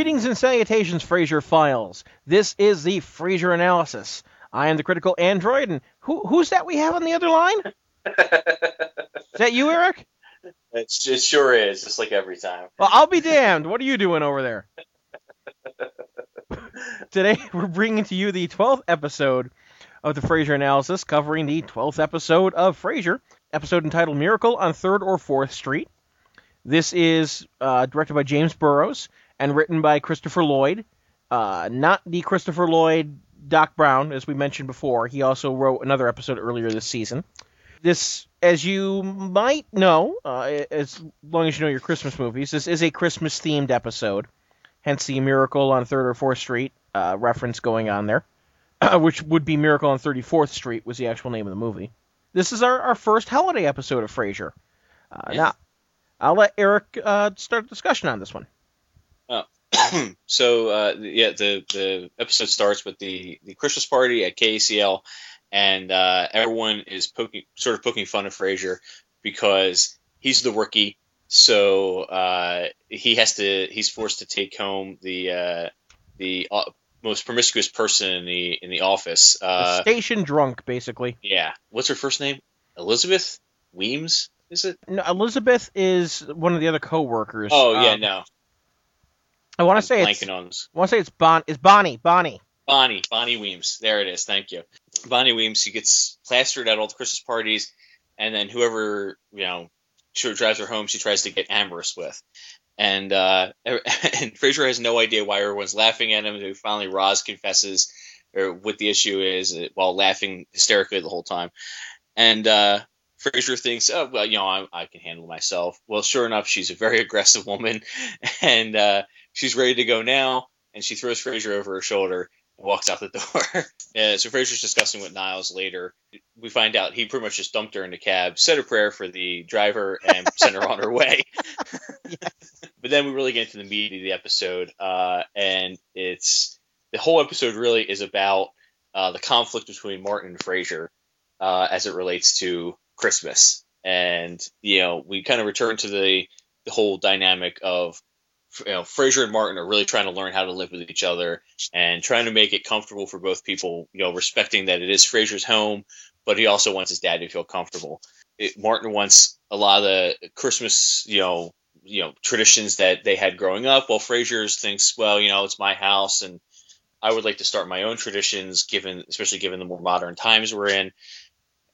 Greetings and salutations, Frasier Files. This is the Frasier Analysis. I am the critical android, and who, who's that we have on the other line? Is that you, Erik? It's, it sure is, just like every time. Well, I'll be damned. What are you doing over there? Today, we're bringing to you the 12th episode of the Frasier Analysis, covering the 12th episode of Frasier, episode entitled Miracle on 3rd or 4th Street. This is uh, directed by James Burrows and written by Christopher Lloyd. Uh, not the Christopher Lloyd Doc Brown, as we mentioned before. He also wrote another episode earlier this season. This, as you might know, uh, as long as you know your Christmas movies, this is a Christmas themed episode. Hence the Miracle on 3rd or 4th Street uh, reference going on there, which would be Miracle on 34th Street, was the actual name of the movie. This is our, our first holiday episode of Frasier. Uh, Yeah. Now, I'll let Erik uh, start a discussion on this one. so uh, yeah, the the episode starts with the the Christmas party at KACL, and uh, everyone is poking sort of poking fun of Frasier because he's the rookie, so uh, he has to he's forced to take home the uh, the uh, most promiscuous person in the in the office. Uh, station drunk, basically. yeah, what's her first name? Elizabeth Weems, is it? No, Elizabeth is one of the other co-workers. Oh yeah, Um, no. I want to say it's. on this. I want to say it's Bon. It's Bonnie. Bonnie. Bonnie, Bonnie Weems. There it is. Thank you. Bonnie Weems. She gets plastered at all the Christmas parties, and then whoever you know she drives her home, she tries to get amorous with, and uh, and Frasier has no idea why everyone's laughing at him. Finally, Roz confesses or what the issue is uh, while laughing hysterically the whole time, and uh, Frasier thinks, oh well, you know, I, I can handle myself. Well, sure enough, she's a very aggressive woman, and uh, she's ready to go now, and she throws Frasier over her shoulder and walks out the door. yeah, so Frasier's discussing with Niles later. We find out he pretty much just dumped her in the cab, said a prayer for the driver, and sent her on her way. But then we really get into the meat of the episode, uh, and it's the whole episode really is about uh, the conflict between Martin and Frasier uh, as it relates to Christmas. And you know, we kind of return to the the whole dynamic of you know, Frasier and Martin are really trying to learn how to live with each other and trying to make it comfortable for both people. You know, respecting that it is Frasier's home, but he also wants his dad to feel comfortable. It, Martin wants a lot of the Christmas, you know, you know, traditions that they had growing up. While Frasier's thinks, well, you know, it's my house and I would like to start my own traditions, given especially given the more modern times we're in.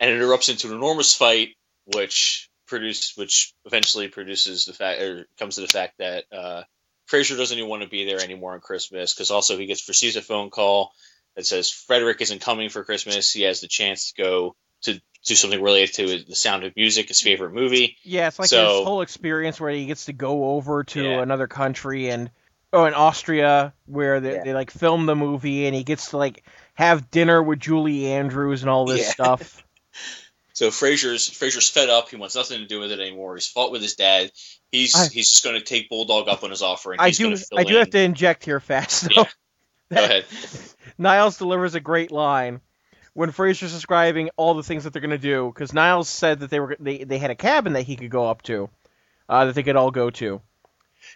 And it erupts into an enormous fight, which produce which eventually produces the fact or comes to the fact that uh, Frasier doesn't even want to be there anymore on Christmas because also he gets receives a phone call that says Frederick isn't coming for Christmas. He has the chance to go to do something related to The Sound of Music, his favorite movie. Yeah, it's like So- this whole experience where he gets to go over to Yeah. another country and oh, in Austria where they, Yeah. they like film the movie and he gets to like have dinner with Julie Andrews and all this Yeah. stuff. So Frasier's Frasier's fed up. He wants nothing to do with it anymore. He's fought with his dad. He's I- he's just going to take Bulldog up on his offer. And I do I do in. have to inject here fast though. Yeah. Go ahead. Niles delivers a great line when Frasier's describing all the things that they're going to do because Niles said that they were they, they had a cabin that he could go up to, uh, that they could all go to,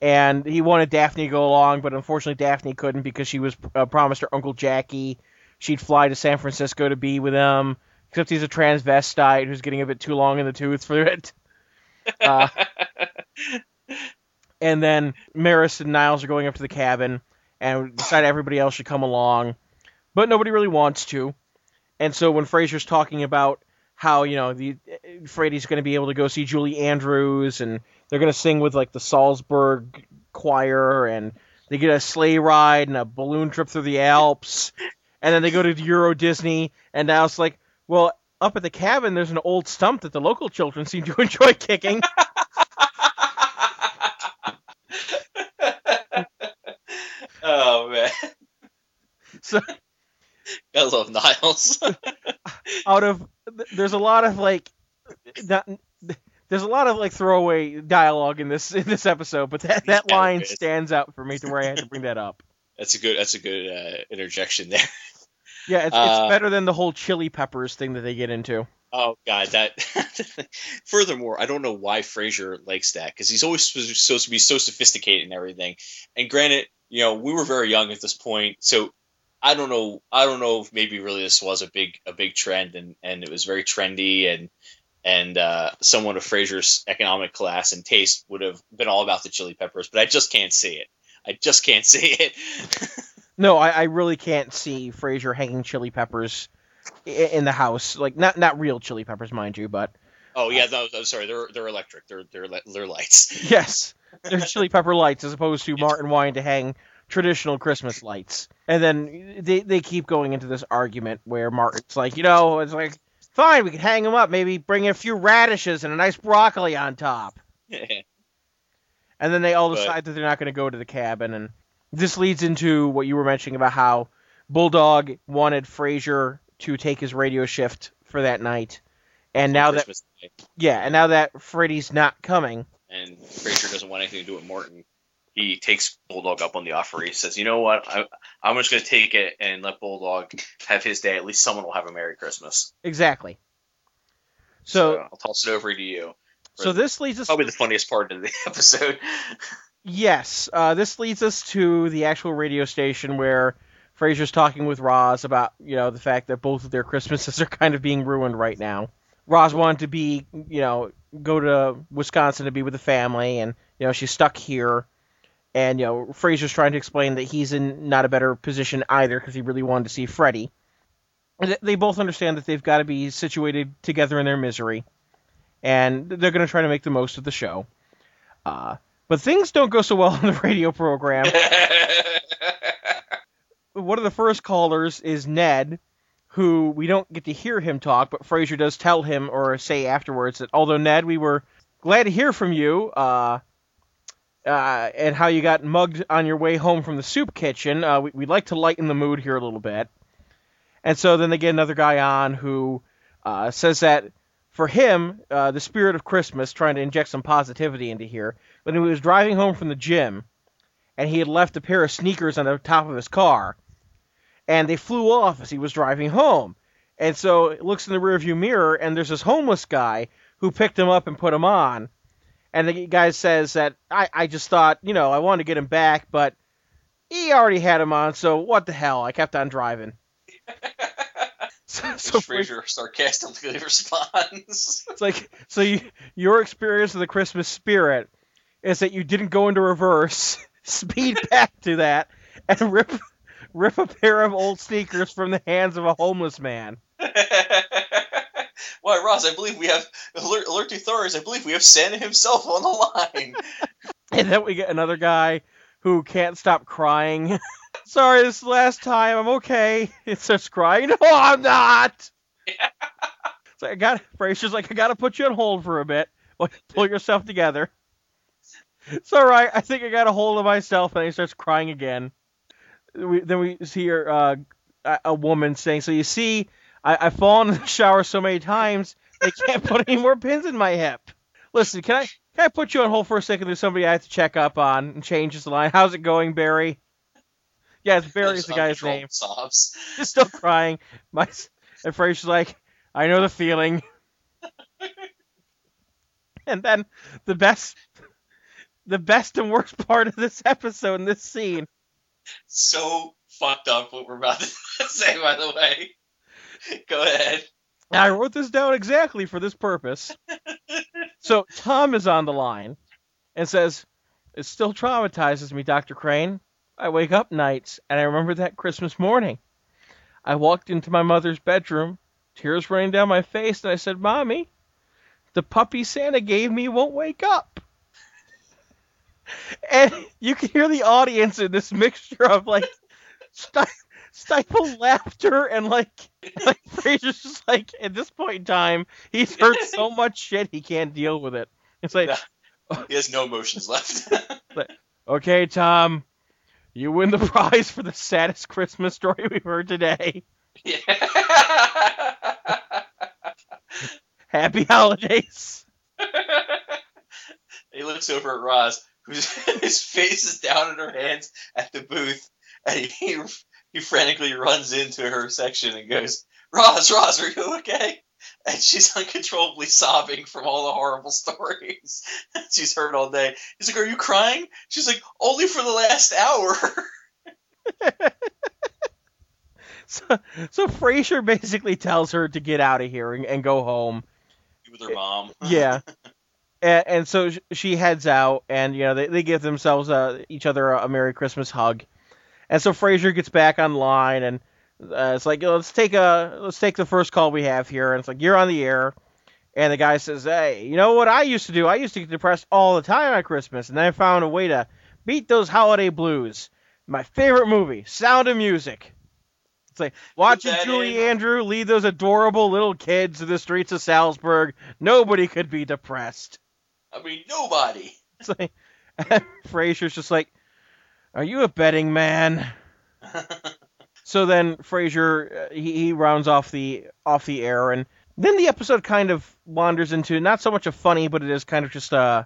and he wanted Daphne to go along, but unfortunately Daphne couldn't because she was uh, promised her uncle Jackie she'd fly to San Francisco to be with him. Except he's a transvestite who's getting a bit too long in the tooth for it. Uh, and then Maris and Niles are going up to the cabin and decide everybody else should come along, but nobody really wants to. And so when Frasier's talking about how you know the Freddie's going to be able to go see Julie Andrews and they're going to sing with like the Salzburg choir and they get a sleigh ride and a balloon trip through the Alps and then they go to Euro Disney and now it's like well up at the cabin there's an old stump that the local children seem to enjoy kicking oh man, so I love Niles. out of there's a lot of like not, there's a lot of like throwaway dialogue in this in this episode, but that that Yeah, line stands out for me to where I had to bring that up. that's a good that's a good uh, interjection there. Yeah, it's, Uh, it's better than the whole chili peppers thing that they get into. Oh god, that. Furthermore, I don't know why Frasier likes that because he's always supposed to be so sophisticated and everything. And granted, you know, we were very young at this point, so I don't know. I don't know if maybe really this was a big a big trend, and and it was very trendy, and and uh, someone of Frasier's economic class and taste would have been all about the chili peppers, but I just can't see it. I just can't see it. No, I, I really can't see Frasier hanging chili peppers in the house. Like not not real chili peppers, mind you, but oh yeah, no, sorry, they're they're electric. They're they're they're lights. yes, they're chili pepper lights as opposed to Martin wanting to hang traditional Christmas lights. And then they they keep going into this argument where Martin's like, you know, it's like fine, we can hang them up, maybe bring in a few radishes and a nice broccoli on top. And then they all But- decide that they're not going to go to the cabin, and this leads into what you were mentioning about how Bulldog wanted Frasier to take his radio shift for that night, and now that Day. yeah, and now that Freddy's not coming, and Frasier doesn't want anything to do with Martin. He takes Bulldog up on the offer. He says, "You know what? I, I'm just going to take it and let Bulldog have his day. At least someone will have a Merry Christmas." exactly. So I'll toss it over to you. so this leads us Probably the funniest part of the episode. Yes, uh, this leads us to the actual radio station where Frasier's talking with Roz about you know the fact that both of their Christmases are kind of being ruined right now. Roz wanted to be you know go to Wisconsin to be with the family, and you know she's stuck here. And you know Frasier's trying to explain that he's in not a better position either because he really wanted to see Freddie. They both understand that they've got to be situated together in their misery, and they're going to try to make the most of the show. Uh, but things don't go so well on the radio program. One of the first callers is Ned, who we don't get to hear him talk, but Frasier does tell him or say afterwards that although Ned, we were glad to hear from you, uh, uh, and how you got mugged on your way home from the soup kitchen. Uh, we, we'd like to lighten the mood here a little bit. And so then they get another guy on who uh, says that for him, uh, the spirit of Christmas, trying to inject some positivity into here, when he was driving home from the gym, and he had left a pair of sneakers on the top of his car, and they flew off as he was driving home. And so he looks in the rearview mirror, and there's this homeless guy who picked him up and put him on. And the guy says that I, I just thought, you know, I wanted to get him back, but he already had him on, so what the hell? I kept on driving. so, so Frasier sarcastically responds. It's like so you, your experience of the Christmas spirit is that you didn't go into reverse, speed back to that, and rip rip a pair of old sneakers from the hands of a homeless man. Why, Roz? I believe we have alert, alert to authorities. I believe we have Santa himself on the line. And then we get another guy who can't stop crying. Sorry, this is the last time. I'm okay. It starts crying. No, I'm not. So I got Frasier's like, I gotta put you on hold for a bit. Pull yourself together. It's all right. I think I got a hold of myself, and he starts crying again. We, then we see her, uh, a, woman saying, "So you see, I, I've fallen in the shower so many times they can't put any more pins in my hip." Listen, can I can I put you on hold for a second? There's somebody I have to check up on and changes the line. How's it going, Barry? Yes, Barry is the guy's name. Sobs. He's still crying. My and Frasier's like, I know the feeling. and then the best, the best and worst part of this episode in this scene. So fucked up what we're about to say. By the way, go ahead. I wrote this down exactly for this purpose. so Tom is on the line and says, "It still traumatizes me, Doctor Crane. I wake up nights and I remember that Christmas morning. I walked into my mother's bedroom, tears running down my face, and I said, "Mommy, the puppy Santa gave me won't wake up." And you can hear the audience in this mixture of like sti- stifled laughter and like like Frasier's just like at this point in time he's heard so much shit he can't deal with it. It's like He has no emotions left. Okay, Tom, you win the prize for the saddest Christmas story we've heard today. yeah. Happy holidays. he looks over at Roz, whose his face is down in her hands at the booth, and he he frantically runs into her section and goes, "Roz, Roz, are you okay?" and she's uncontrollably sobbing from all the horrible stories she's heard all day. He's like, "Are you crying?" She's like, "Only for the last hour." so, so Frasier basically tells her to get out of here and, and go home. With her mom. yeah. And, and, so she heads out, and you know they, they give themselves uh, each other a, a Merry Christmas hug. And so Frasier gets back online, and uh, it's like let's take a let's take the first call we have here, and it's like you're on the air, and the guy says, "Hey, you know what I used to do? I used to get depressed all the time on Christmas, and then I found a way to beat those holiday blues. My favorite movie, Sound of Music." It's like watching Julie in. Andrew lead those adorable little kids to the streets of Salzburg. Nobody could be depressed. I mean, nobody. It's like, Frasier's just like, "Are you a betting man?" so then Frasier uh, he, he rounds off the off the air, and then the episode kind of wanders into not so much a funny, but it is kind of just uh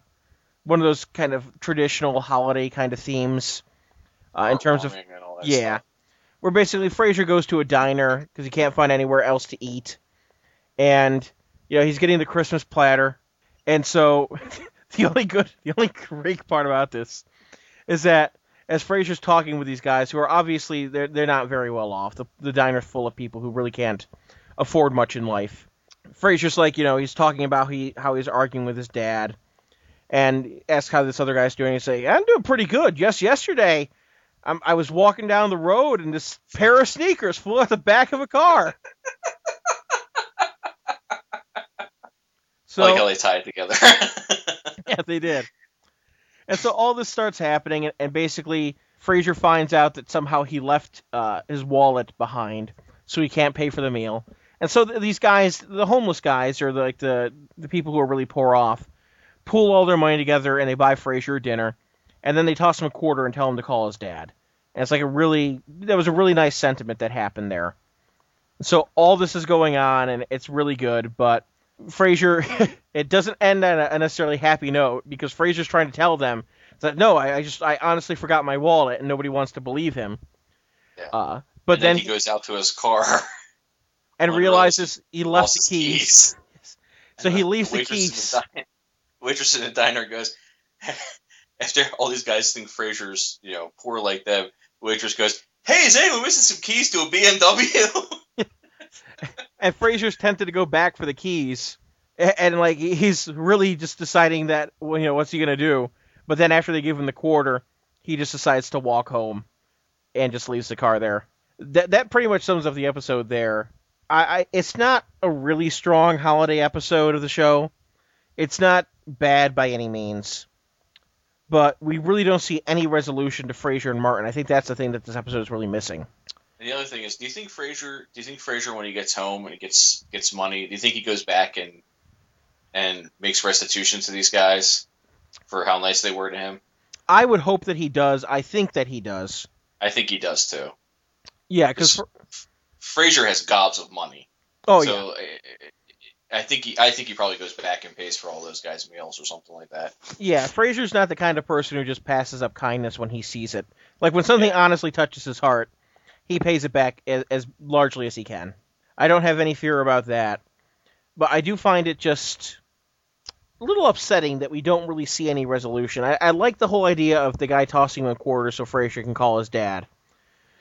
one of those kind of traditional holiday kind of themes uh, in terms of yeah. Stuff where basically Frasier goes to a diner because he can't find anywhere else to eat, and you know he's getting the Christmas platter, and so the only good, the only great part about this is that as Frasier's talking with these guys who are obviously they're they're not very well off. The the diner's full of people who really can't afford much in life. Frasier's like, you know, he's talking about he how he's arguing with his dad, and asks how this other guy's doing. And say, I'm doing pretty good. Yes, yesterday I'm, I was walking down the road and this pair of sneakers flew out the back of a car. so, I like how they tied together. yeah, they did. And so all this starts happening, and, and basically Frasier finds out that somehow he left uh, his wallet behind, so he can't pay for the meal. And so th- these guys, the homeless guys, or the, like the the people who are really poor off, pool all their money together and they buy Frasier dinner and then they toss him a quarter and tell him to call his dad. And it's like a really that was a really nice sentiment that happened there. So all this is going on and it's really good, but Frasier it doesn't end on a necessarily happy note because Frasier's trying to tell them that no, I, I, just I honestly forgot my wallet and nobody wants to believe him. Yeah. Uh, but and then, he goes out to his car and realizes he left the keys. keys. So he leaves the, the keys. The waitress in the diner goes, after all these guys think Frasier's, you know, poor like them, waitress goes, "Hey, is anyone missing some keys to a BMW?" And Frasier's tempted to go back for the keys, and, and, like he's really just deciding that, well, you know, what's he gonna do? But then after they give him the quarter, he just decides to walk home, and just leaves the car there. That that pretty much sums up the episode there. I, I it's not a really strong holiday episode of the show. It's not bad by any means but we really don't see any resolution to Frasier and Martin. I think that's the thing that this episode is really missing. And the other thing is, do you think Frasier? Do you think Frasier, when he gets home and he gets gets money, do you think he goes back and and makes restitution to these guys for how nice they were to him? I would hope that he does. I think that he does. I think he does too. Yeah, because Frasier has gobs of money. Oh so yeah. I think he, I think he probably goes back and pays for all those guys' meals or something like that. Yeah, Frasier's not the kind of person who just passes up kindness when he sees it. Like when something yeah. honestly touches his heart, he pays it back as, as, largely as he can. I don't have any fear about that, but I do find it just a little upsetting that we don't really see any resolution. I, I like the whole idea of the guy tossing him a quarter so Frasier can call his dad.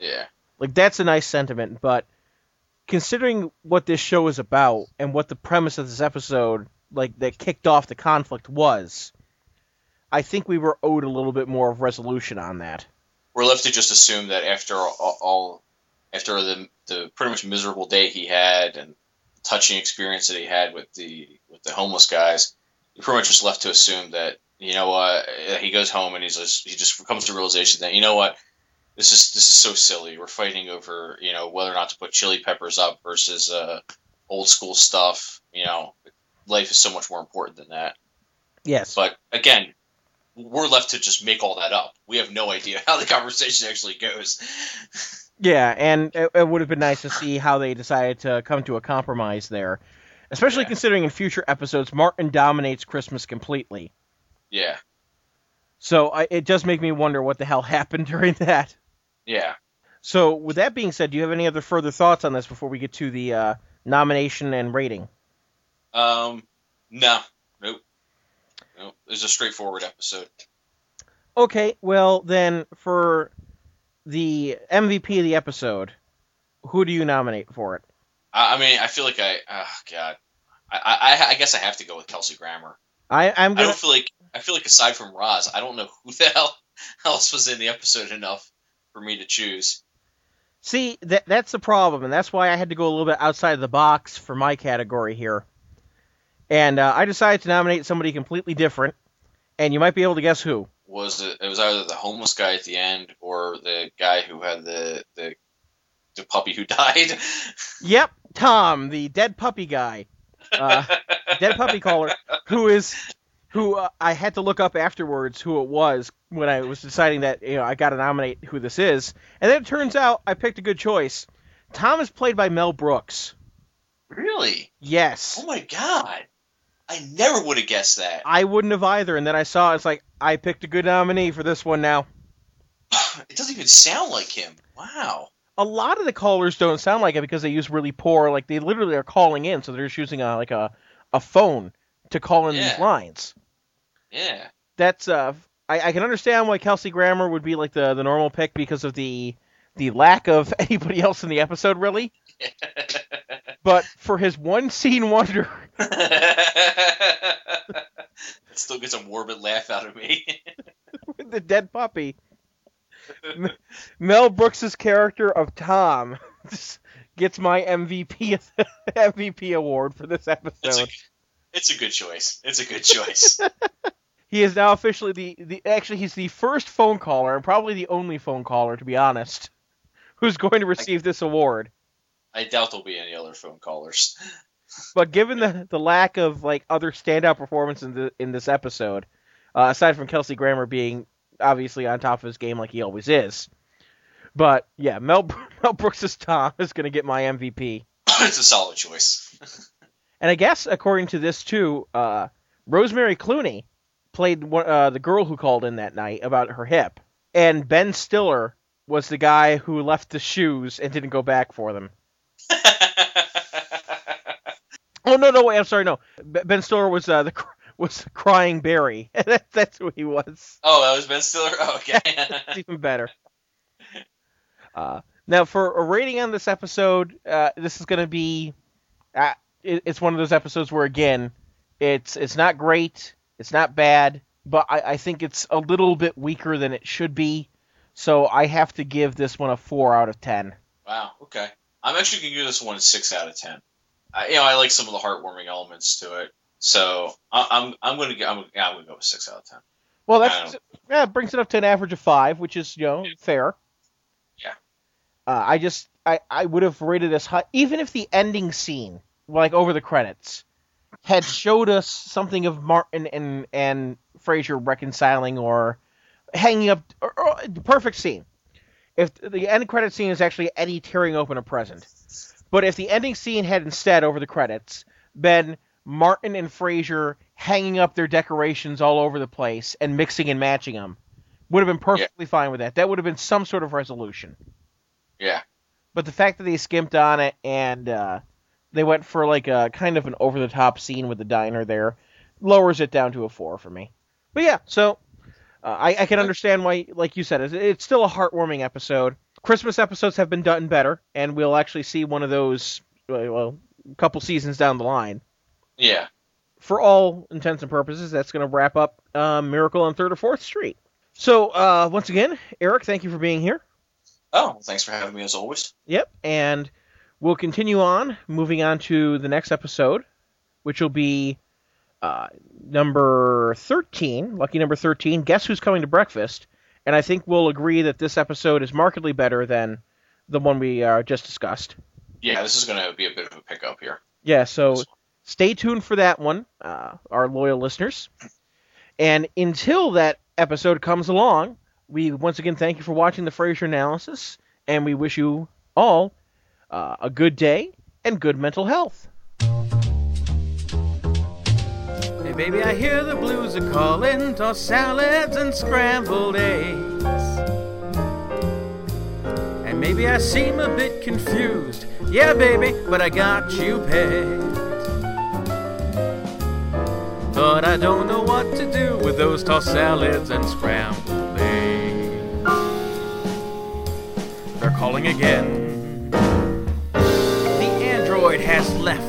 Yeah, like that's a nice sentiment, but considering what this show is about and what the premise of this episode, like that kicked off the conflict, was, I think we were owed a little bit more of resolution on that. We're left to just assume that after all, all after the the pretty much miserable day he had and touching experience that he had with the with the homeless guys, you're pretty much just left to assume that you know what uh, he goes home and he's just, he just comes to realization that you know what this is this is so silly. We're fighting over you know whether or not to put chili peppers up versus uh, old school stuff. You know, life is so much more important than that. Yes. But again, we're left to just make all that up. We have no idea how the conversation actually goes. yeah, and it, it would have been nice to see how they decided to come to a compromise there, especially yeah. considering in future episodes Martin dominates Christmas completely. Yeah. So I, it does make me wonder what the hell happened during that. Yeah. So, with that being said, do you have any other further thoughts on this before we get to the uh, nomination and rating? Um, no, nope, nope. It was a straightforward episode. Okay, well then for the MVP of the episode, who do you nominate for it? I, I mean, I feel like I, oh god, I, I, I guess I have to go with Kelsey Grammer. I, I'm gonna. don't feel like I feel like aside from Roz, I don't know who the hell else was in the episode enough for me to choose. See, that that's the problem, and that's why I had to go a little bit outside of the box for my category here. And uh, I decided to nominate somebody completely different, and you might be able to guess who. Was it? It was either the homeless guy at the end or the guy who had the the the puppy who died. Yep, Tom, the dead puppy guy, uh, dead puppy caller, who is who uh, I had to look up afterwards who it was when I was deciding that you know I got to nominate who this is, and then it turns out I picked a good choice. Tom is played by Mel Brooks. really? Yes. Oh my god! I never would have guessed that. I wouldn't have either, and then I saw it's like I picked a good nominee for this one now. It doesn't even sound like him. Wow. A lot of the callers don't sound like it because they use really poor, like they literally are calling in, so they're just using a like a a phone to call in these lines. Yeah. That's uh, I, I can understand why Kelsey Grammer would be like the the normal pick because of the the lack of anybody else in the episode, really. But for his one scene wonder, still gets a morbid laugh out of me. the dead puppy, Mel Brooks's character of Tom gets my MVP MVP award for this It's a, episode. it's a good choice. It's a good choice. He is now officially the, the actually he's the first phone caller and probably the only phone caller to be honest who's going to receive this award. I doubt there'll be any other phone callers. But given the, the lack of like other standout performance in the in this episode, uh, aside from Kelsey Grammer being obviously on top of his game like he always is, but yeah, Mel Mel Brooks' Tom is going to get my MVP. it's a solid choice. And I guess according to this too, uh, Rosemary Clooney played one, uh, the girl who called in that night about her hip, and Ben Stiller was the guy who left the shoes and didn't go back for them. Oh no, no, wait, I'm sorry, no. Ben Stiller was uh, the was crying Barry. That- That's who he was. oh, that was Ben Stiller. Oh, okay. Even better. Uh, now, for a rating on this episode, uh, this is going to be. Uh, it, it's one of those episodes where, again, it's it's not great, it's not bad, but I, I think it's a little bit weaker than it should be. So I have to give this one a four out of ten. wow. Okay. I'm actually gonna give this one a six out of ten. I, you know, I like some of the heartwarming elements to it, so I, I'm I'm gonna get I'm, yeah, I'm gonna go with six out of ten. Well, that's yeah, it brings it up to an average of five, which is you know fair. Yeah. Uh, I just I I would have rated this high, even if the ending scene, like over the credits, had showed us something of Martin and and Frasier reconciling or hanging up. Or, or, the perfect scene. If the end credit scene is actually Eddie tearing open a present, but if the ending scene had instead over the credits been Martin and Frasier hanging up their decorations all over the place and mixing and matching them, would have been perfectly fine with that. That would have been some sort of resolution. Yeah. But the fact that they skimped on it and uh, they went for like a kind of an over the top scene with the diner there lowers it down to a four for me. But yeah, so uh, I, I can understand why, like you said, it's, it's still a heartwarming episode. Christmas episodes have been done better, and we'll actually see one of those, well, a couple seasons down the line. Yeah. For all intents and purposes, that's going to wrap up uh, Miracle on Third or Fourth Street. So uh, once again, Erik, thank you for being here. Oh, thanks for having me as always. Yep, and we'll continue on, moving on to the next episode, which will be uh, number 13, lucky number 13. Guess who's coming to breakfast? And I think we'll agree that this episode is markedly better than the one we uh, just discussed. Yeah, this is gonna be a bit of a pickup here. Yeah, so stay tuned for that one, uh, our loyal listeners. And until that episode comes along, we once again thank you for watching the Frasier analysis, and we wish you all uh, a good day and good mental health. Baby, I hear the blues are calling, toss salads and scrambled eggs. And maybe I seem a bit confused, yeah, baby, but I got you pegged. But I don't know what to do with those tossed salads and scrambled eggs. They're calling again. The android has left